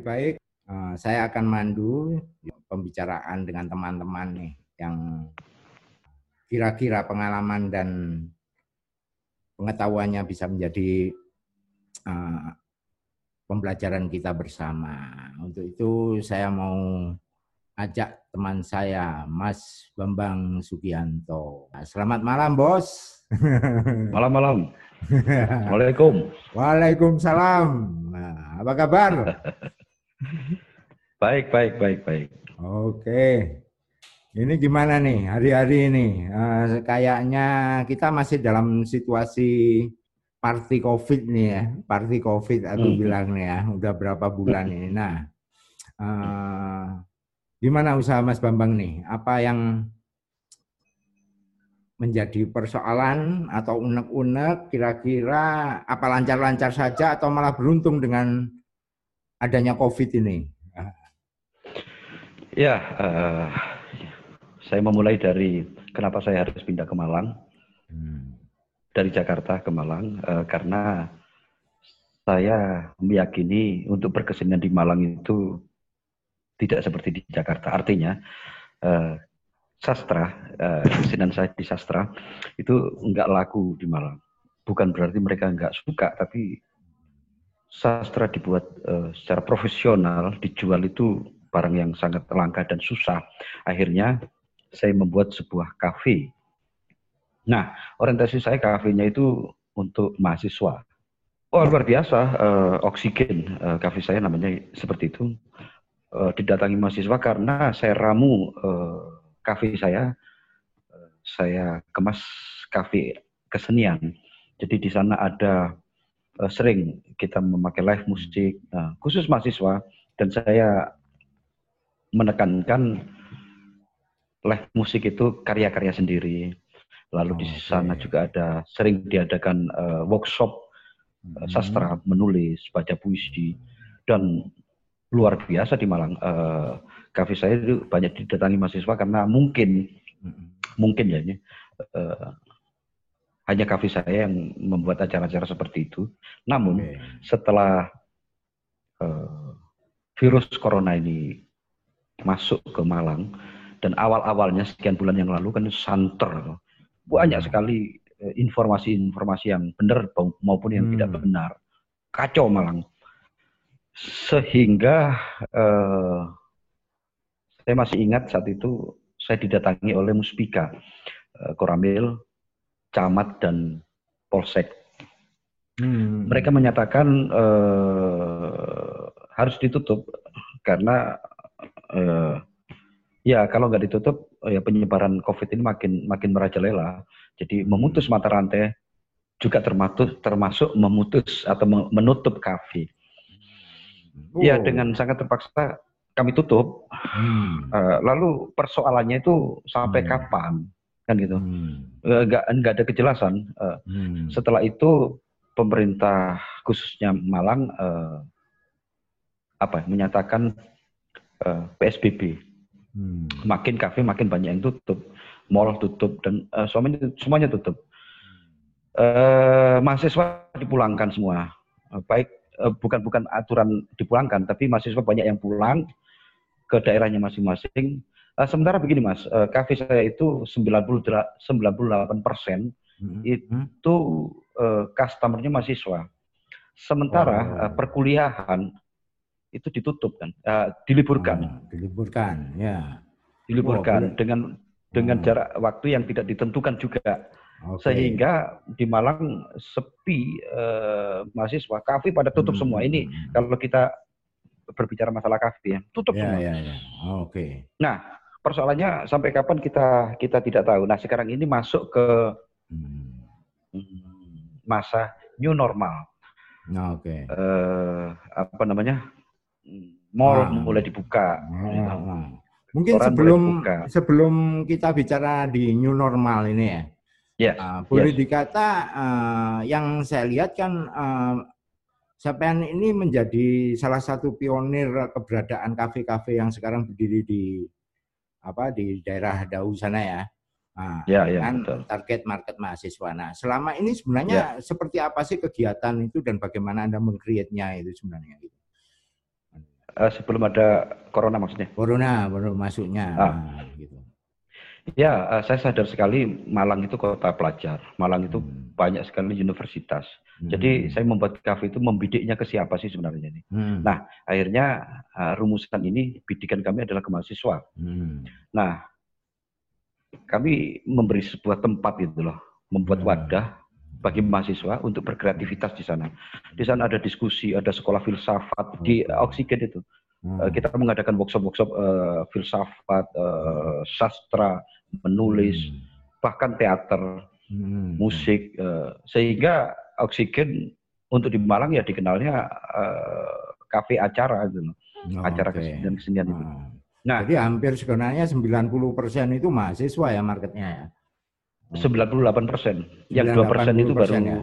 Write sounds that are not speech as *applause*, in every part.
lebih baik uh, saya akan mandu pembicaraan dengan teman-teman nih yang kira-kira pengalaman dan pengetahuannya bisa menjadi uh, pembelajaran kita bersama. Untuk itu saya mau ajak teman saya, Mas Bambang Sugianto. Selamat malam, Bos. *laughs* Malam-malam. Waalaikumsalam. Waalaikumsalam. Nah, apa kabar? *laughs* *laughs* baik, baik, baik, baik. Oke. Ini gimana nih hari-hari ini? Uh, kayaknya kita masih dalam situasi party COVID nih ya, party COVID aku hmm. bilang nih ya, udah berapa bulan ini. Nah, uh, gimana usaha Mas Bambang nih? Apa yang menjadi persoalan atau unek-unek kira-kira apa lancar-lancar saja atau malah beruntung dengan adanya COVID ini? Ya, uh, saya memulai dari kenapa saya harus pindah ke Malang. Hmm dari Jakarta ke Malang uh, karena saya meyakini untuk berkesenian di Malang itu tidak seperti di Jakarta. Artinya uh, sastra, uh, kesenian saya di sastra itu enggak laku di Malang. Bukan berarti mereka enggak suka, tapi sastra dibuat uh, secara profesional, dijual itu barang yang sangat langka dan susah. Akhirnya saya membuat sebuah kafe Nah, orientasi saya kafenya itu untuk mahasiswa. Oh, luar biasa, uh, oksigen uh, kafe saya namanya seperti itu. Uh, didatangi mahasiswa karena saya ramu uh, kafe saya, uh, saya kemas kafe kesenian. Jadi di sana ada uh, sering kita memakai live musik, uh, khusus mahasiswa, dan saya menekankan live musik itu karya-karya sendiri Lalu di sana juga ada sering diadakan uh, workshop uh, sastra, menulis, baca puisi dan luar biasa di Malang. Uh, kafe saya itu banyak didatangi mahasiswa karena mungkin hmm. mungkin ya ini uh, hanya kafe saya yang membuat acara-acara seperti itu. Namun okay. setelah uh, virus corona ini masuk ke Malang dan awal-awalnya sekian bulan yang lalu kan santer banyak sekali eh, informasi-informasi yang benar maupun yang hmm. tidak benar. Kacau Malang. Sehingga eh, saya masih ingat saat itu saya didatangi oleh Muspika, eh, Koramil, Camat dan Polsek. Hmm. Mereka menyatakan eh, harus ditutup karena eh, Ya, kalau nggak ditutup, ya penyebaran COVID ini makin makin merajalela. Jadi memutus mata rantai juga termasuk termasuk memutus atau menutup kafe. Oh. Ya, dengan sangat terpaksa kami tutup. Hmm. Uh, lalu persoalannya itu sampai hmm. kapan, kan gitu? Hmm. Uh, nggak ada kejelasan. Uh, hmm. Setelah itu pemerintah khususnya Malang uh, apa menyatakan uh, PSBB Hmm. Makin kafe makin banyak yang tutup, mall tutup dan uh, semuanya semuanya tutup. Uh, mahasiswa dipulangkan semua. Uh, baik bukan bukan aturan dipulangkan, tapi mahasiswa banyak yang pulang ke daerahnya masing-masing. Uh, sementara begini mas, uh, kafe saya itu 98 persen hmm. itu uh, customernya mahasiswa. Sementara oh. uh, perkuliahan itu ditutup kan, uh, diliburkan. Oh, diliburkan, ya. Diliburkan oh, dengan dengan oh. jarak waktu yang tidak ditentukan juga. Okay. Sehingga di Malang sepi uh, mahasiswa, kafe pada tutup hmm. semua. Ini kalau kita berbicara masalah kafe ya, tutup ya, semua. Ya, ya. Oke. Okay. Nah, persoalannya sampai kapan kita kita tidak tahu. Nah, sekarang ini masuk ke masa new normal. Oke. Okay. Uh, apa namanya? mall nah. mulai dibuka. Nah. Mungkin Orang sebelum sebelum kita bicara di new normal ini ya, yes. uh, boleh yes. dikata uh, yang saya lihat kan uh, ini menjadi salah satu pionir keberadaan kafe-kafe yang sekarang berdiri di apa di daerah Dau sana ya. Nah, ya, ya, kan betul. target market mahasiswa. Nah, selama ini sebenarnya ya. seperti apa sih kegiatan itu dan bagaimana Anda mengcreate-nya itu sebenarnya? Gitu? uh, sebelum ada corona maksudnya. Corona baru masuknya. Ah. Nah, gitu. Ya, uh, saya sadar sekali Malang itu kota pelajar. Malang itu hmm. banyak sekali universitas. Hmm. Jadi saya membuat kafe itu membidiknya ke siapa sih sebenarnya ini. Hmm. Nah, akhirnya uh, rumusan ini bidikan kami adalah ke mahasiswa. Hmm. Nah, kami memberi sebuah tempat itu loh, membuat hmm. wadah bagi mahasiswa untuk berkreativitas di sana. Di sana ada diskusi, ada sekolah filsafat di Oksigen itu. Hmm. Eh, kita mengadakan workshop-workshop uh, filsafat, uh, sastra, menulis, hmm. bahkan teater, hmm. musik, uh, sehingga Oksigen untuk di Malang ya dikenalnya uh, kafe acara gitu loh. Oh, acara okay. kesenian-kesenian itu. Hmm. Nah, jadi hampir sebenarnya 90% itu mahasiswa ya marketnya ya. 98 persen. Yang dua persen itu baru ya?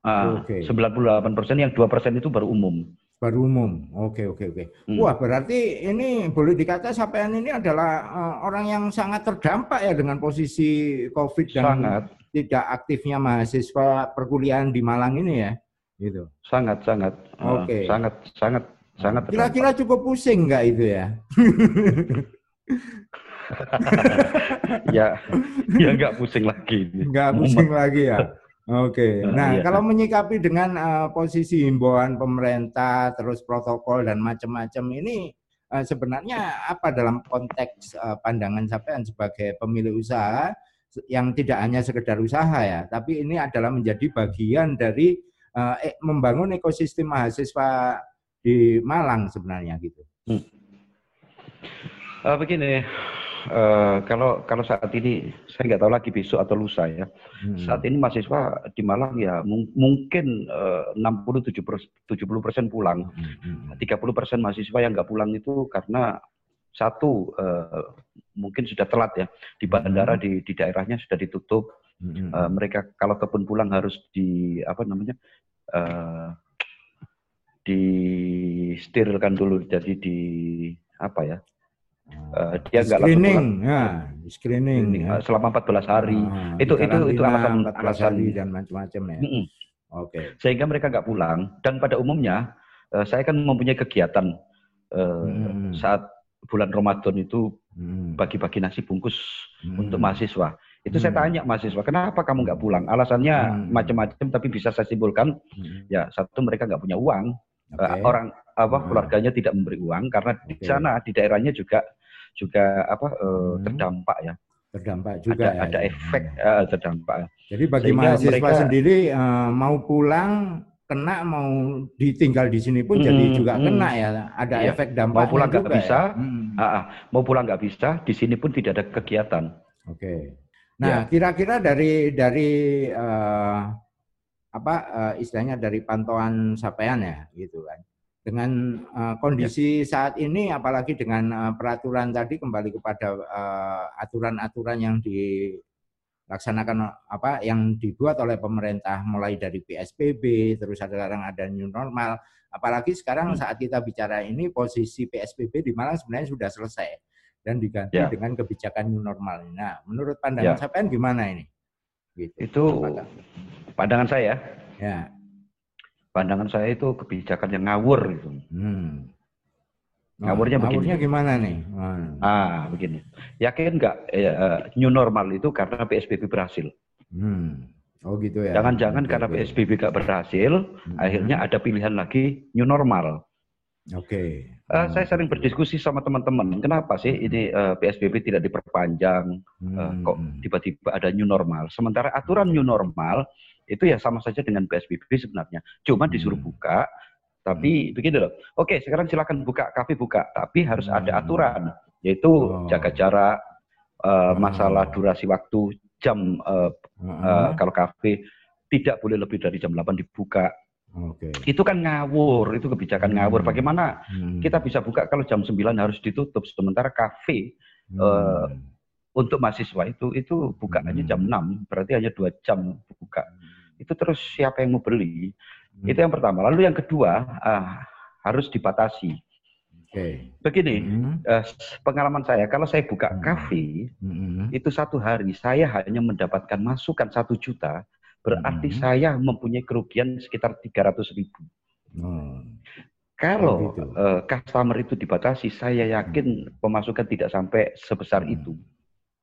Uh, okay. 98 persen, yang dua persen itu baru umum. Baru umum. Oke, oke, oke. Hmm. Wah, berarti ini boleh dikata sampean ini adalah uh, orang yang sangat terdampak ya dengan posisi COVID dan sangat. tidak aktifnya mahasiswa perkuliahan di Malang ini ya. Gitu. Sangat, sangat. Oke. Okay. Uh, sangat, sangat, sangat. Kira-kira cukup pusing nggak itu ya? *laughs* ya, ya nggak pusing lagi. Nggak pusing lagi ya. *laughs* Oke. Okay. Nah, nah iya. kalau menyikapi dengan uh, posisi himbauan pemerintah, terus protokol dan macam-macam ini uh, sebenarnya apa dalam konteks uh, pandangan sampean sebagai pemilik usaha yang tidak hanya sekedar usaha ya, tapi ini adalah menjadi bagian dari uh, eh, membangun ekosistem mahasiswa di Malang sebenarnya gitu. Hmm. Uh, begini, uh, kalau kalau saat ini saya nggak tahu lagi besok atau lusa ya. Hmm. Saat ini mahasiswa di Malang ya mung mungkin uh, 60 70 persen pulang. Hmm. 30 hmm. persen mahasiswa yang nggak pulang itu karena satu uh, mungkin sudah telat ya di bandara hmm. di di daerahnya sudah ditutup. Hmm. Uh, mereka kalau kebun pulang harus di apa namanya uh, disterilkan dulu jadi di apa ya dia nggak screening, ya, screening ya. selama 14 hari. Nah, itu itu itu alasan alasan hari dan macam-macam ya. Mm -mm. Oke. Okay. Sehingga mereka nggak pulang dan pada umumnya uh, saya kan mempunyai kegiatan uh, hmm. saat bulan Ramadan itu bagi-bagi nasi bungkus hmm. untuk mahasiswa. Itu hmm. saya tanya mahasiswa, kenapa kamu nggak pulang? Alasannya hmm. macam-macam, tapi bisa saya simpulkan, hmm. ya satu mereka nggak punya uang, okay. uh, orang apa hmm. keluarganya tidak memberi uang karena okay. di sana di daerahnya juga juga apa uh, terdampak ya terdampak juga ada, ya, ada efek uh, terdampak jadi bagi Sehingga mahasiswa mereka, sendiri uh, mau pulang kena mau ditinggal di sini pun hmm, jadi juga hmm, kena ya ada iya. efek dampak mau pulang nggak bisa ya? hmm. uh, mau pulang nggak bisa di sini pun tidak ada kegiatan oke okay. nah ya. kira-kira ya. dari dari uh, apa uh, istilahnya dari pantauan sapean ya gitu kan dengan uh, kondisi ya. saat ini apalagi dengan uh, peraturan tadi kembali kepada aturan-aturan uh, yang dilaksanakan apa yang dibuat oleh pemerintah mulai dari PSBB terus ada sekarang ada new normal apalagi sekarang hmm. saat kita bicara ini posisi PSBB di Malang sebenarnya sudah selesai dan diganti ya. dengan kebijakan new normal. Nah, menurut pandangan ya. sampean gimana ini? Gitu. Itu pandangan saya. Ya pandangan saya itu kebijakan yang ngawur gitu. Hmm. Ngawurnya, begini. Ngawurnya gimana nih? Hmm. Ah, begini. Yakin nggak ya, new normal itu karena PSBB berhasil? Hmm. Oh gitu ya. Jangan-jangan karena okay. PSBB nggak berhasil, hmm. akhirnya ada pilihan lagi new normal. Oke. Okay. Uh, saya sering berdiskusi sama teman-teman, kenapa sih ini uh, PSBB tidak diperpanjang? Hmm. Uh, kok tiba-tiba ada new normal? Sementara aturan new normal itu ya sama saja dengan PSBB sebenarnya. Cuma disuruh hmm. buka, tapi hmm. begini loh. Oke, sekarang silakan buka kafe buka, tapi harus hmm. ada aturan, yaitu oh. jaga jarak, uh, masalah durasi waktu, jam uh, hmm. uh, kalau kafe tidak boleh lebih dari jam 8 dibuka. Okay. Itu kan ngawur, itu kebijakan hmm. ngawur. Bagaimana hmm. kita bisa buka kalau jam 9 harus ditutup, sementara kafe hmm. uh, untuk mahasiswa itu itu bukaannya hmm. jam 6, berarti hanya dua jam buka itu terus siapa yang mau beli? Hmm. Itu yang pertama. Lalu yang kedua uh, harus dibatasi. Okay. Begini, hmm. uh, pengalaman saya, kalau saya buka hmm. kafe, hmm. itu satu hari saya hanya mendapatkan masukan satu juta, berarti hmm. saya mempunyai kerugian sekitar tiga ratus ribu. Hmm. Kalau uh, customer itu dibatasi, saya yakin hmm. pemasukan tidak sampai sebesar hmm. itu.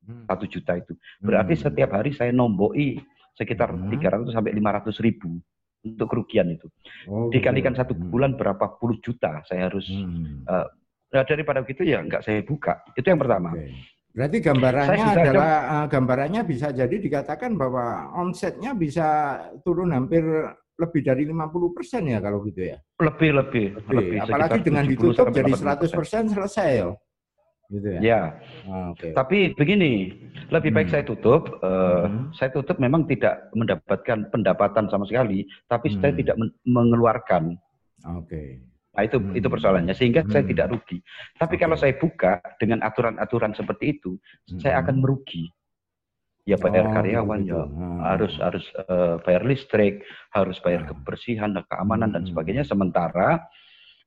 Hmm. Satu juta itu. Berarti hmm. setiap hari saya nomboi sekitar hmm. 300 sampai 500 ribu untuk kerugian itu. Oh, Dikalikan satu hmm. bulan berapa puluh juta saya harus. Hmm. Uh, nah daripada begitu ya nggak saya buka. Itu yang pertama. Okay. Berarti gambarannya adalah uh, gambarannya bisa jadi dikatakan bahwa omsetnya bisa turun hampir lebih dari 50 persen ya kalau gitu ya. Lebih lebih. lebih. lebih Apalagi dengan ditutup jadi 100 persen selesai ya. Gitu ya. Ya. Oh, okay. Tapi begini, lebih baik hmm. saya tutup. Uh, hmm. Saya tutup memang tidak mendapatkan pendapatan sama sekali, tapi hmm. saya tidak men mengeluarkan. Oke. Okay. Nah itu hmm. itu persoalannya sehingga hmm. saya tidak rugi. Tapi okay. kalau saya buka dengan aturan-aturan seperti itu, hmm. saya akan merugi ya bayar oh, karyawan gitu. ya hmm. harus harus uh, bayar listrik harus bayar hmm. kebersihan keamanan hmm. dan sebagainya sementara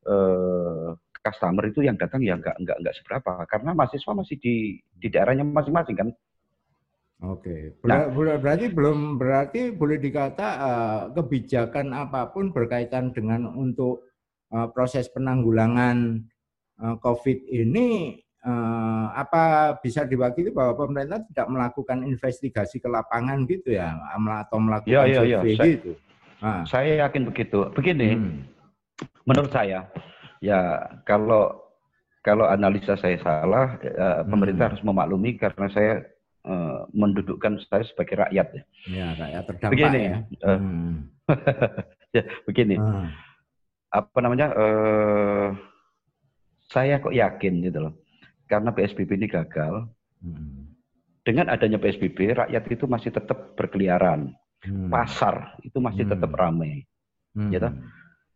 uh, customer itu yang datang ya nggak nggak nggak seberapa karena mahasiswa masih di di daerahnya masing-masing kan Oke, nah, berarti belum berarti boleh dikata uh, kebijakan apa pun berkaitan dengan untuk uh, proses penanggulangan uh, COVID ini eh, apa bisa diwakili bahwa pemerintah tidak melakukan investigasi ke lapangan gitu ya atau melakukan ya, ya, survei ya. gitu. Nah. Saya yakin begitu. Begini, hmm. menurut saya ya kalau kalau analisa saya salah, ya, pemerintah hmm. harus memaklumi karena saya uh, mendudukkan saya sebagai rakyat ya. Ya, rakyat terdampak begini, ya. Uh, hmm. *laughs* ya, begini. Hmm. Apa namanya? Uh, saya kok yakin gitu loh karena PSBB ini gagal, hmm. dengan adanya PSBB rakyat itu masih tetap berkeliaran, hmm. pasar itu masih hmm. tetap ramai, hmm. ya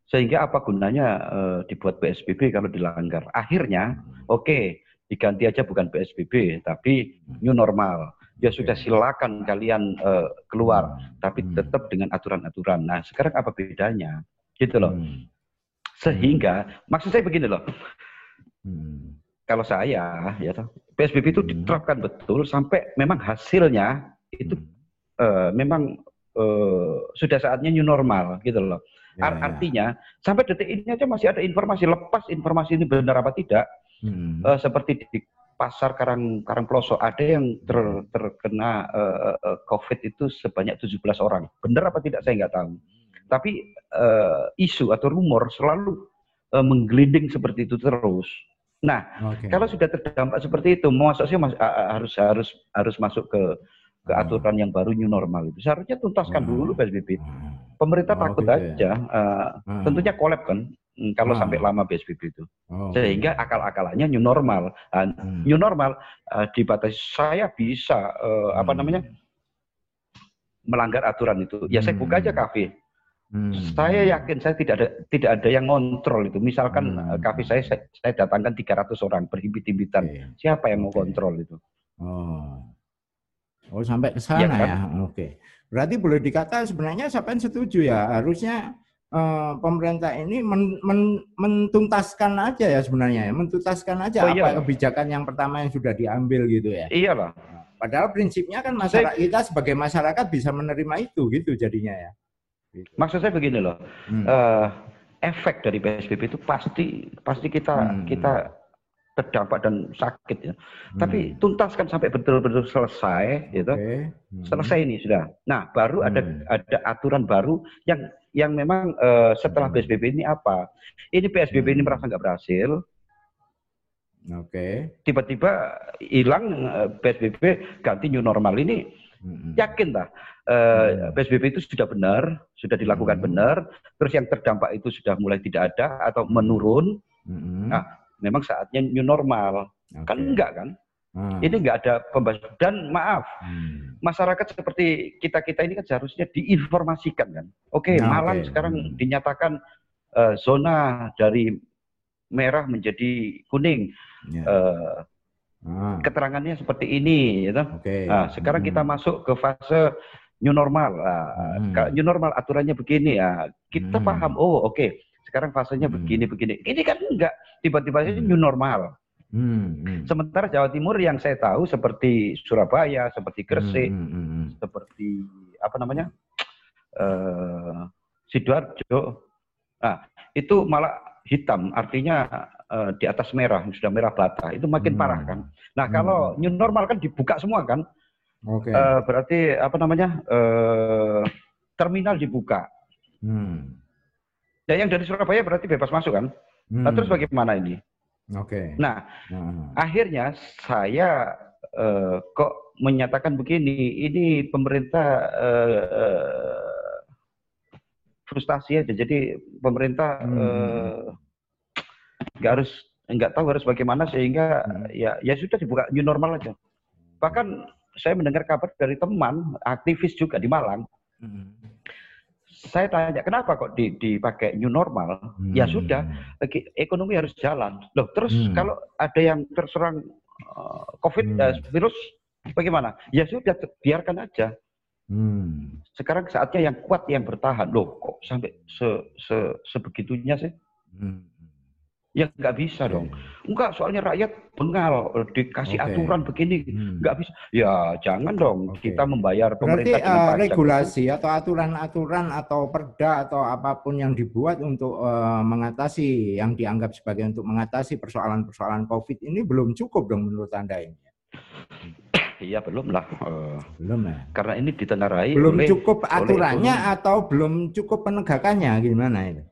Sehingga apa gunanya uh, dibuat PSBB kalau dilanggar? Akhirnya, hmm. oke, okay, diganti aja bukan PSBB, tapi hmm. new normal. Ya sudah silakan kalian uh, keluar, hmm. tapi tetap dengan aturan-aturan. Nah, sekarang apa bedanya? Gitu loh. Sehingga, maksud saya begini loh kalau saya ya PSBB itu hmm. diterapkan betul sampai memang hasilnya itu hmm. uh, memang uh, sudah saatnya new normal gitu loh. Ya, ya. Artinya sampai detik ini aja masih ada informasi lepas informasi ini benar apa tidak. Hmm. Uh, seperti di pasar Karang Karang Pelosok ada yang ter, terkena uh, uh, COVID itu sebanyak 17 orang. Benar apa tidak saya nggak tahu. Tapi uh, isu atau rumor selalu uh, menggelinding seperti itu terus. Nah, okay. kalau sudah terdampak seperti itu, sih mas, harus harus harus masuk ke ke aturan yang baru new normal itu. Seharusnya tuntaskan hmm. dulu PSBB. Hmm. Pemerintah oh, takut gitu aja, ya? uh, hmm. tentunya kolab kan hmm, kalau hmm. sampai lama PSBB itu. Oh, Sehingga akal-akalannya new normal. Uh, hmm. New normal uh, dibatasi saya bisa uh, hmm. apa namanya melanggar aturan itu. Ya saya buka aja kafe Hmm. Saya yakin saya tidak ada tidak ada yang ngontrol itu. Misalkan hmm. Kafe saya, saya saya datangkan 300 orang berhimpit-himpitan. Okay. Siapa yang okay. mau kontrol itu? Oh. Oh, sampai ke sana ya. Kan? ya. Oke. Okay. Berarti boleh dikata sebenarnya siapa yang setuju ya? Harusnya uh, pemerintah ini men, men, mentuntaskan aja ya sebenarnya ya, mentuntaskan aja oh, iya. apa kebijakan yang pertama yang sudah diambil gitu ya. Iyalah. Padahal prinsipnya kan masyarakat kita sebagai masyarakat bisa menerima itu gitu jadinya ya. Gitu. Maksud saya begini loh, hmm. uh, efek dari PSBB itu pasti pasti kita hmm. kita terdampak dan sakit ya. Hmm. Tapi tuntaskan sampai betul-betul selesai, gitu. Okay. Hmm. Selesai ini sudah. Nah, baru hmm. ada ada aturan baru yang yang memang uh, setelah hmm. PSBB ini apa? Ini PSBB hmm. ini merasa nggak berhasil. Oke. Okay. Tiba-tiba hilang uh, PSBB ganti new normal ini. Hmm. Yakin lah uh, eh, PSBB itu sudah benar, sudah dilakukan hmm. benar, terus yang terdampak itu sudah mulai tidak ada atau menurun. Hmm. Nah, memang saatnya new normal. Okay. Kan enggak kan? Hmm. Ini enggak ada pembahasan dan maaf, hmm. masyarakat seperti kita kita ini kan seharusnya diinformasikan kan. Oke, okay, nah, Malang okay. sekarang hmm. dinyatakan uh, zona dari merah menjadi kuning. Yeah. Ya. Uh, ah. Keterangannya seperti ini, ya. Okay. Nah, sekarang hmm. kita masuk ke fase new normal. hmm. New normal aturannya begini ya. Kita hmm. paham. Oh, oke. Okay. Sekarang fasenya hmm. begini begini. Ini kan enggak tiba-tiba hmm. new normal. Hmm, hmm. Sementara Jawa Timur yang saya tahu seperti Surabaya, seperti Gresik, hmm, hmm, hmm. seperti apa namanya uh, sidoarjo, nah itu malah hitam, artinya uh, di atas merah, sudah merah bata, itu makin hmm. parah kan. Nah kalau hmm. new normal kan dibuka semua kan, okay. uh, berarti apa namanya uh, terminal dibuka. Hmm. Dan yang dari Surabaya berarti bebas masuk kan? Hmm. Nah, terus hmm. bagaimana ini? Oke. Okay. Nah, hmm. akhirnya saya uh, kok menyatakan begini, ini pemerintah uh, frustasi aja. Jadi pemerintah hmm. uh, harus nggak tahu harus bagaimana sehingga hmm. ya ya sudah dibuka new normal aja. Bahkan saya mendengar kabar dari teman aktivis juga di Malang. Hmm saya tanya kenapa kok dipakai new normal? Hmm. Ya sudah, ekonomi harus jalan. Loh, terus hmm. kalau ada yang terserang uh, COVID hmm. uh, virus bagaimana? Ya sudah, biarkan aja. Hmm. Sekarang saatnya yang kuat yang bertahan. Loh, kok sampai se, se, sebegitunya sih? Hmm. Ya nggak bisa dong. Enggak, soalnya rakyat bengal dikasih okay. aturan begini, hmm. nggak bisa. Ya jangan dong okay. kita membayar pemerintah Berarti, uh, regulasi atau aturan-aturan atau perda atau apa pun yang dibuat untuk uh, mengatasi yang dianggap sebagai untuk mengatasi persoalan-persoalan COVID ini belum cukup dong menurut anda ini. Iya belum lah. Uh, belum ya. Karena ini ditengarai. Belum oleh, cukup aturannya oleh atau belum cukup penegakannya gimana ini?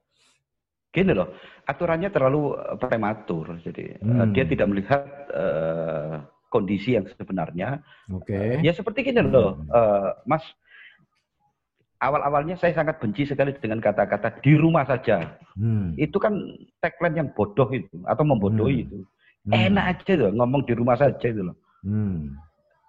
Gini loh, aturannya terlalu eh, prematur, jadi eh, hmm. dia tidak melihat uh, kondisi yang sebenarnya. Oke. Okay. ya seperti gini loh, hmm. uh, Mas. Awal-awalnya saya sangat benci sekali dengan kata-kata di rumah saja. Hmm. Itu kan tagline yang bodoh itu atau membodohi hmm. itu. Hmm. Enak aja loh ngomong di rumah saja itu loh. Hmm.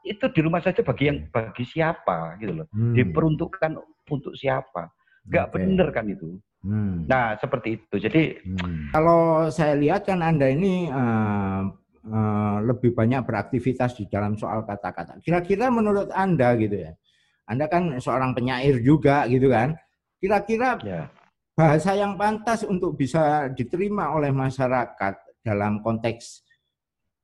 Itu di rumah saja bagi yang bagi siapa gitu loh. Hmm. Diperuntukkan untuk siapa? Gak okay. bener kan itu. Hmm. Nah, seperti itu. Jadi hmm. kalau saya lihat kan Anda ini uh, uh, lebih banyak beraktivitas di dalam soal kata-kata. Kira-kira menurut Anda gitu ya. Anda kan seorang penyair juga gitu kan. Kira-kira ya. bahasa yang pantas untuk bisa diterima oleh masyarakat dalam konteks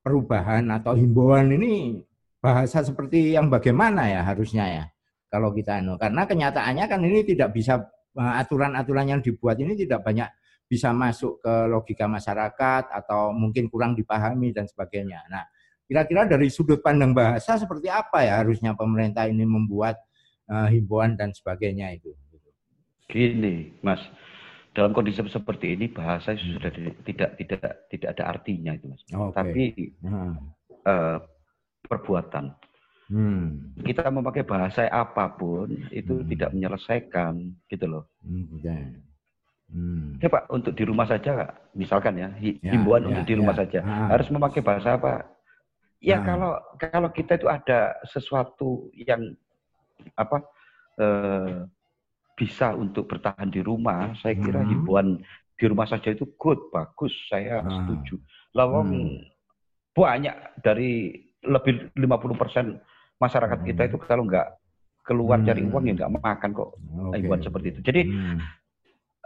perubahan atau himbauan ini bahasa seperti yang bagaimana ya harusnya ya kalau kita anu karena kenyataannya kan ini tidak bisa aturan-aturan yang dibuat ini tidak banyak bisa masuk ke logika masyarakat atau mungkin kurang dipahami dan sebagainya. Nah, kira-kira dari sudut pandang bahasa seperti apa ya harusnya pemerintah ini membuat uh, himbauan dan sebagainya itu? Gini, Mas, dalam kondisi seperti ini bahasa sudah tidak tidak tidak ada artinya itu, Mas. Okay. Tapi hmm. uh, perbuatan Hmm. Kita memakai bahasa apa pun itu hmm. tidak menyelesaikan, gitu loh. Hmm. Hmm. Pak, untuk di rumah saja, misalkan ya, ya himbauan ya, untuk di rumah ya. saja, ah. harus memakai bahasa apa? Ya ah. kalau kalau kita itu ada sesuatu yang apa eh, bisa untuk bertahan di rumah, saya kira hmm. himbauan di rumah saja itu good, bagus, saya ah. setuju. Lawang hmm. banyak dari lebih 50 persen masyarakat kita itu kalau nggak keluar hmm. cari uang ya nggak makan kok okay. himbauan seperti itu. Jadi hmm.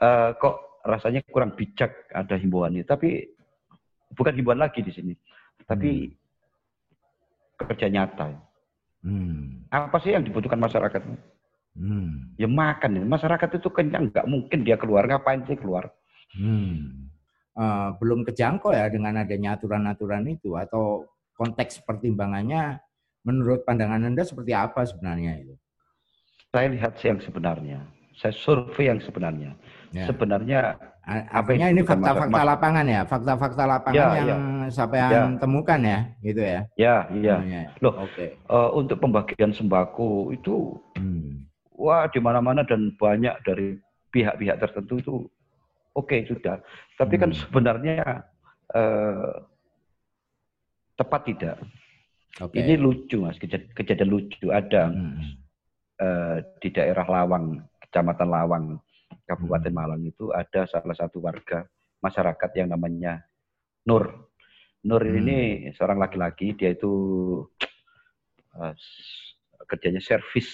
uh, kok rasanya kurang bijak ada himbauan itu. Tapi bukan himbauan lagi di sini, tapi hmm. kerja nyata. Hmm. Apa sih yang dibutuhkan masyarakat? Hmm. Ya makan. Masyarakat itu kenyang, nggak mungkin dia keluar. Ngapain sih keluar? Hmm. Uh, belum kejangkau ya dengan adanya aturan-aturan itu atau konteks pertimbangannya Menurut pandangan Anda seperti apa sebenarnya itu? Saya lihat yang sebenarnya. Saya survei yang sebenarnya. Ya. Sebenarnya Artinya ini fakta-fakta lapangan ya, fakta-fakta lapangan ya, yang ya. sampai ya. temukan ya, gitu ya? Ya, iya. Ya. Loh, okay. uh, eh, untuk pembagian sembako itu, hmm. wah di mana-mana dan banyak dari pihak-pihak tertentu itu, oke okay, sudah. Tapi kan hmm. kan sebenarnya uh, tepat tidak. Okay. Ini lucu mas, kejadian, kejadian lucu ada hmm. uh, di daerah Lawang, kecamatan Lawang, Kabupaten hmm. Malang itu ada salah satu warga masyarakat yang namanya Nur. Nur hmm. ini seorang laki-laki, dia itu uh, kerjanya servis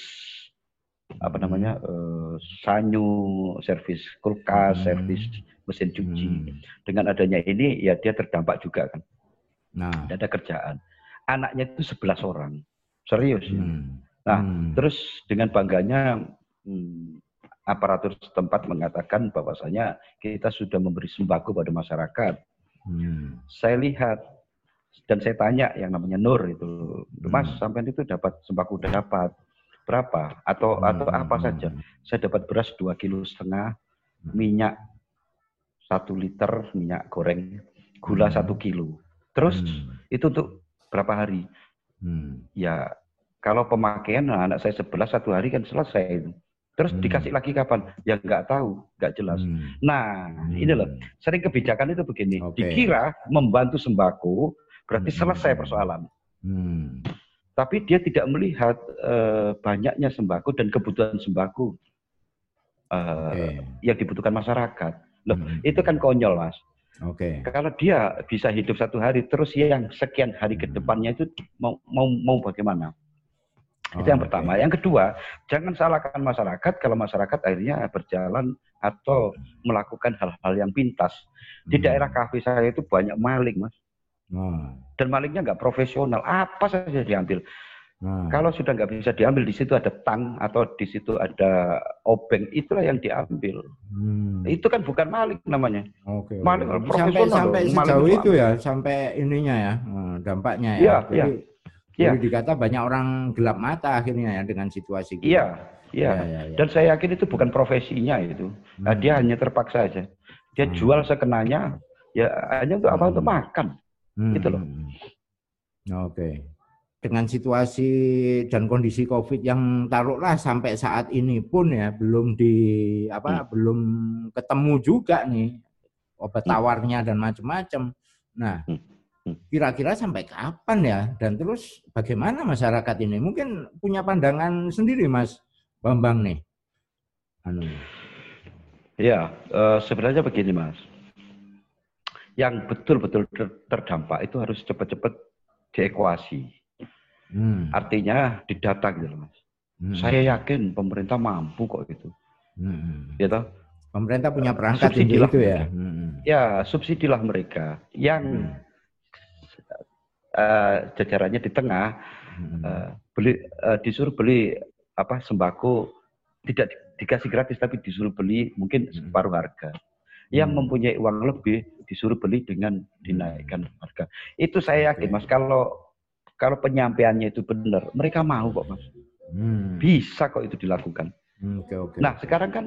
apa hmm. namanya uh, sanyu, servis kulkas, hmm. servis mesin cuci. Hmm. Dengan adanya ini ya dia terdampak juga kan. Nah, ada kerjaan anaknya itu 11 orang. Serius. Hmm. Nah, hmm. terus dengan bangganya hmm, aparatur setempat mengatakan bahwasanya kita sudah memberi sembako pada masyarakat. Hmm. Saya lihat dan saya tanya yang namanya Nur itu, Mas hmm. sampai itu dapat sembako dapat berapa atau hmm. atau apa saja? Saya dapat beras dua kilo setengah, hmm. minyak satu liter minyak goreng, gula hmm. satu kilo. Terus hmm. itu untuk berapa hari? Hmm. Ya kalau pemakaian nah, anak saya sebelas satu hari kan selesai itu. Terus hmm. dikasih lagi kapan? Ya nggak tahu, nggak jelas. Hmm. Nah, hmm. ini loh, sering kebijakan itu begini. Okay. Dikira membantu sembako, berarti hmm. selesai persoalan. Hmm. Tapi dia tidak melihat uh, banyaknya sembako dan kebutuhan sembako uh, okay. yang dibutuhkan masyarakat. Loh, hmm. itu kan konyol, Mas. Oke. Okay. Kalau dia bisa hidup satu hari, terus yang sekian hari ke hmm. depannya itu mau mau mau bagaimana? Itu yang oh, pertama. Yang kedua, jangan salahkan masyarakat kalau masyarakat akhirnya berjalan atau melakukan hal-hal yang pintas. Di hmm. daerah kafe saya itu banyak maling, mas. Hmm. Dan malingnya nggak profesional. Apa saja diambil. Hmm. Kalau sudah nggak bisa diambil, di situ ada tang atau di situ ada obeng, itulah yang diambil. Hmm. Itu kan bukan maling namanya. Oke. Maling profesional. Sampai, sampai sejauh itu ya, sampai ininya ya, hmm, dampaknya ya. Iya, iya. Ya. Jadi dikata banyak orang gelap mata akhirnya ya dengan situasi gitu. Iya, iya. Ya, ya, ya. Dan saya yakin itu bukan profesinya itu. Nah, hmm. dia hanya terpaksa aja. Dia hmm. jual sekenanya, ya hanya untuk apa? Hmm. Untuk makan. Hmm. Gitu loh. Hmm. Oke. Dengan situasi dan kondisi COVID yang taruhlah sampai saat ini pun ya belum di apa hmm. belum ketemu juga nih obat hmm. tawarnya dan macam-macam. Nah, hmm Kira-kira sampai kapan ya? Dan terus bagaimana masyarakat ini? Mungkin punya pandangan sendiri, Mas Bambang nih. Anu. Ya, uh, sebenarnya begini, Mas. Yang betul-betul ter terdampak itu harus cepat-cepat diekuasi. Hmm. Artinya didata gitu, Mas. Hmm. Saya yakin pemerintah mampu kok itu. Hmm. Gitu. Pemerintah punya perangkat itu ya. Hmm. Ya, subsidilah mereka yang hmm uh, jajarannya di tengah uh, beli uh, disuruh beli apa sembako tidak dikasih gratis tapi disuruh beli mungkin hmm. separuh harga. Yang hmm. mempunyai uang lebih disuruh beli dengan dinaikkan harga. Itu saya yakin Mas kalau kalau penyampaiannya itu benar, mereka mau kok Mas. Hmm. Bisa kok itu dilakukan. Hmm, okay, okay. Nah sekarang kan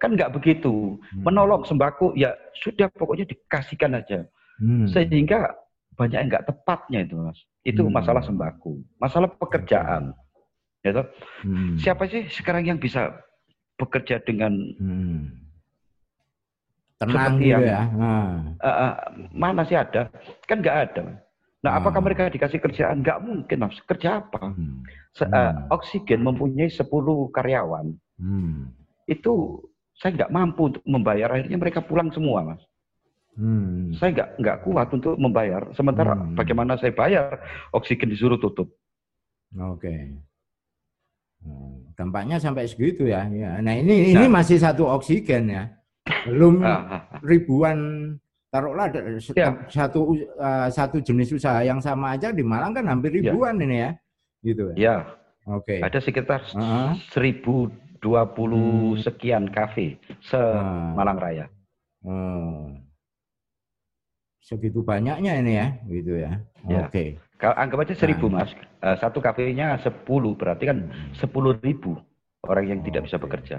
kan nggak begitu. Hmm. Menolong sembako ya sudah pokoknya dikasihkan aja. Hmm. Sehingga banyak yang nggak tepatnya itu mas. Itu hmm. masalah sembako, masalah pekerjaan. Ya toh? Hmm. Siapa sih sekarang yang bisa bekerja dengan hmm. tenang seperti yang, ya? Nah. Uh, uh, mana sih ada? Kan nggak ada. Nah, hmm. apakah mereka dikasih kerjaan? Nggak mungkin, mas. Kerja apa? Hmm. Se uh, oksigen mempunyai 10 karyawan. Hmm. Itu saya nggak mampu untuk membayar. Akhirnya mereka pulang semua, mas. Hmm. Saya nggak nggak kuat untuk membayar. Sementara hmm. bagaimana saya bayar oksigen disuruh tutup. Oke. Okay. Hmm. Dampaknya sampai segitu ya. ya. Nah ini nah. ini masih satu oksigen ya. Belum ah, ah, ah. ribuan taruhlah ya. satu uh, satu jenis usaha yang sama aja di Malang kan hampir ya. ribuan ya. ini ya. Gitu ya. Ya. Oke. Okay. Ada sekitar seribu dua puluh hmm. sekian kafe se Malang Raya. Hmm segitu banyaknya ini ya, gitu ya. ya. Oke. Okay. Kalau anggap aja seribu nah, mas, uh, satu kafenya sepuluh, berarti kan hmm. sepuluh ribu orang yang oh, tidak bisa bekerja.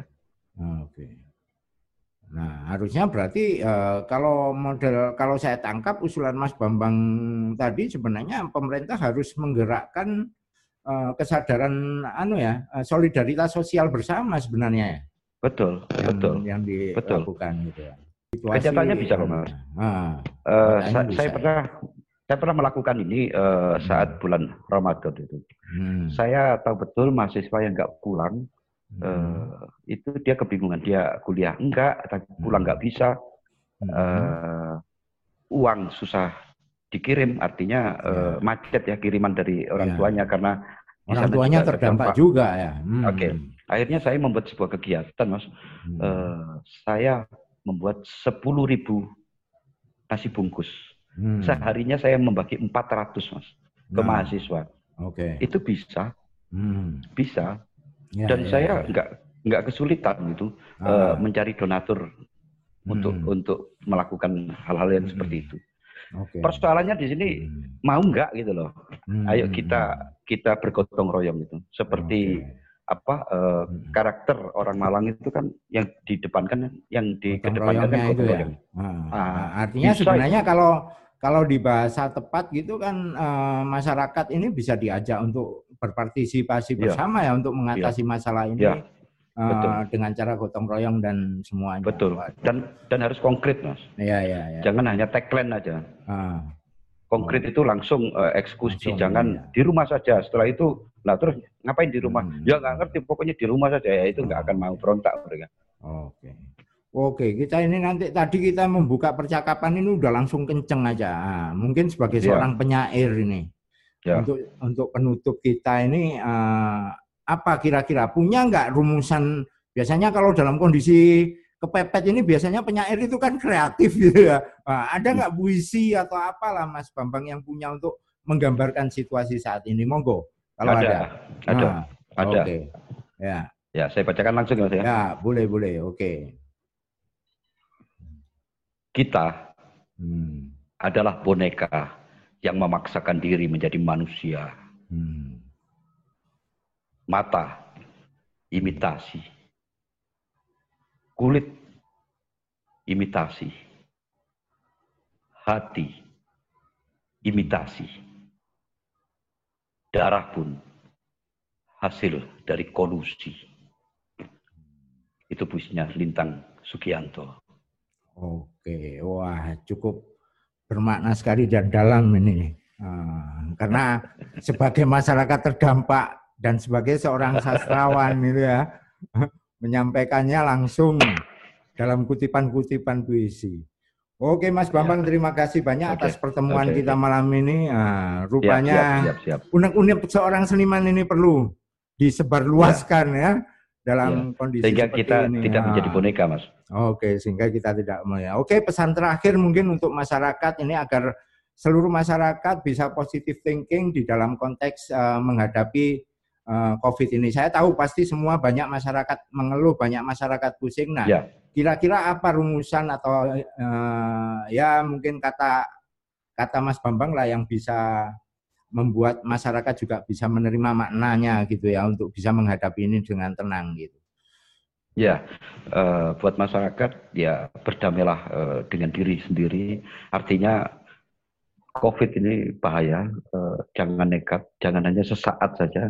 Oke. Okay. Nah harusnya berarti uh, kalau model kalau saya tangkap usulan Mas Bambang tadi sebenarnya pemerintah harus menggerakkan uh, kesadaran anu ya solidaritas sosial bersama sebenarnya ya. Betul, yang, betul. Yang dilakukan betul. gitu ya. Situasi, bisa kok mas. Nah, uh, sa bisa. saya pernah saya pernah melakukan ini uh, saat bulan Ramadan itu. Hmm. Saya tahu betul mahasiswa yang nggak pulang hmm. Uh, itu dia kebingungan dia kuliah enggak, tapi pulang nggak bisa. Uh, uang susah dikirim, artinya uh, macet ya kiriman dari orang ya. tuanya karena orang tuanya juga terdampak, juga ya. Hmm. Oke, okay. akhirnya saya membuat sebuah kegiatan mas. Hmm. Uh, saya membuat 10 ribu nasi bungkus. Hmm. Seharinya saya membagi 400 mas ke nah. mahasiswa. Oke. Okay. Itu bisa, hmm. bisa. Ya, Dan ya, saya ya. nggak nggak kesulitan gitu ah. uh, mencari donatur hmm. untuk untuk melakukan hal-hal yang hmm. seperti itu. Okay. Persoalannya di sini hmm. mau nggak gitu loh. Hmm. Ayo kita kita bergotong royong itu. Seperti okay. apa uh, hmm. karakter orang Malang itu kan yang didepankan yang dikedepankan kan itu ya. Ah. Ah, artinya sebenarnya itu. kalau kalau di bahasa tepat gitu kan uh, masyarakat ini bisa diajak untuk berpartisipasi iya. bersama ya, ya untuk mengatasi ya. masalah ini. Ya Uh, dengan cara gotong royong dan semuanya. Betul. Dan dan harus konkret, Mas. Iya, iya, ya. Jangan hanya tagline aja. Uh. Konkret oh. itu langsung uh, eksekusi, langsung, jangan iya. di rumah saja. Setelah itu, lah terus ngapain di rumah? Hmm. Ya nggak ngerti, pokoknya di rumah saja. Ya itu nggak akan mau berontak mereka. Oke. Oke, kita ini nanti tadi kita membuka percakapan ini udah langsung kenceng aja. Nah, mungkin sebagai ya. seorang penyair ini, ya. untuk untuk penutup kita ini uh, apa kira-kira punya nggak rumusan biasanya kalau dalam kondisi kepepet ini biasanya penyair itu kan kreatif gitu ya nah, ada nggak puisi atau apalah Mas Bambang yang punya untuk menggambarkan situasi saat ini monggo kalau ada ada ada, nah, ada. Okay. ya ya saya bacakan langsung ya ya ya boleh boleh oke okay. kita hmm. adalah boneka yang memaksakan diri menjadi manusia. Hmm. Mata imitasi, kulit imitasi, hati imitasi, darah pun hasil dari kolusi. Itu puisinya Lintang Sugianto. Oke, wah cukup bermakna sekali dan dalam ini. Uh, karena sebagai masyarakat terdampak dan sebagai seorang sastrawan itu ya menyampaikannya langsung dalam kutipan-kutipan puisi. Oke Mas Bambang, ya. terima kasih banyak okay. atas pertemuan okay. kita malam ini. Nah, rupanya unek-unek seorang seniman ini perlu disebarluaskan ya, ya dalam ya. kondisi sehingga kita ini. tidak menjadi ah. boneka, Mas. Oke, sehingga kita tidak ya. Oke, pesan terakhir mungkin untuk masyarakat ini agar seluruh masyarakat bisa positive thinking di dalam konteks uh, menghadapi uh, COVID ini. Saya tahu pasti semua banyak masyarakat mengeluh, banyak masyarakat pusing. Nah, ya. kira-kira apa rumusan atau uh, ya mungkin kata kata Mas Bambang lah yang bisa membuat masyarakat juga bisa menerima maknanya gitu ya untuk bisa menghadapi ini dengan tenang gitu. Ya, uh, buat masyarakat ya berdamailah uh, dengan diri sendiri. Artinya COVID ini bahaya, uh, jangan nekat, jangan hanya sesaat saja,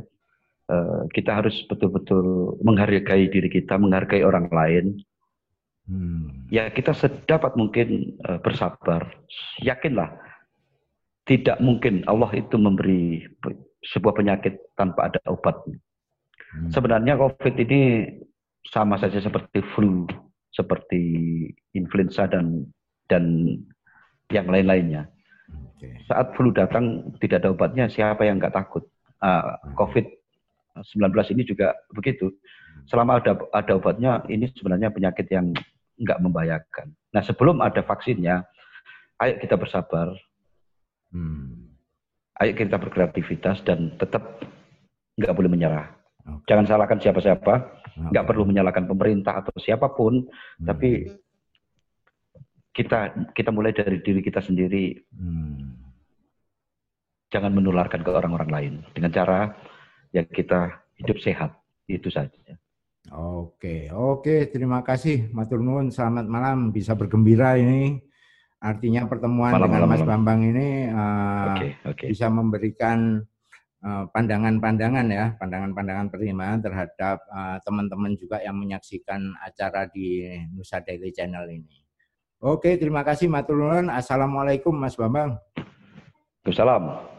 Eh, kita harus betul-betul menghargai diri kita, menghargai orang lain. Hmm. Ya kita sedapat mungkin uh, bersabar. Yakinlah, tidak mungkin Allah itu memberi sebuah penyakit tanpa ada obatnya. Hmm. Sebenarnya COVID ini sama saja seperti flu, seperti influenza dan dan yang lain-lainnya. Okay. Saat flu datang tidak ada obatnya, siapa yang nggak takut? Uh, COVID 19 ini juga begitu. Selama ada ada obatnya, ini sebenarnya penyakit yang nggak membahayakan. Nah sebelum ada vaksinnya, ayo kita bersabar. Hmm. Ayo kita berkreativitas dan tetap nggak boleh menyerah. Okay. Jangan salahkan siapa-siapa, nggak okay. perlu menyalahkan pemerintah atau siapa pun, hmm. tapi kita kita mulai dari diri kita sendiri. Hmm. Jangan menularkan ke orang-orang lain dengan cara ya kita hidup sehat. Itu saja. Oke, oke, terima kasih Matur Nuwun. Selamat malam, bisa bergembira ini. Artinya pertemuan malam, dengan malam, Mas malam. Bambang ini uh, okay, okay. bisa memberikan eh, pandangan-pandangan uh, ya, pandangan-pandangan pertimbangan terhadap eh, teman-teman uh, juga yang menyaksikan acara di Nusa Daily Channel ini. Oke, terima kasih Matur Nuwun. Assalamualaikum Mas Bambang. Assalamualaikum.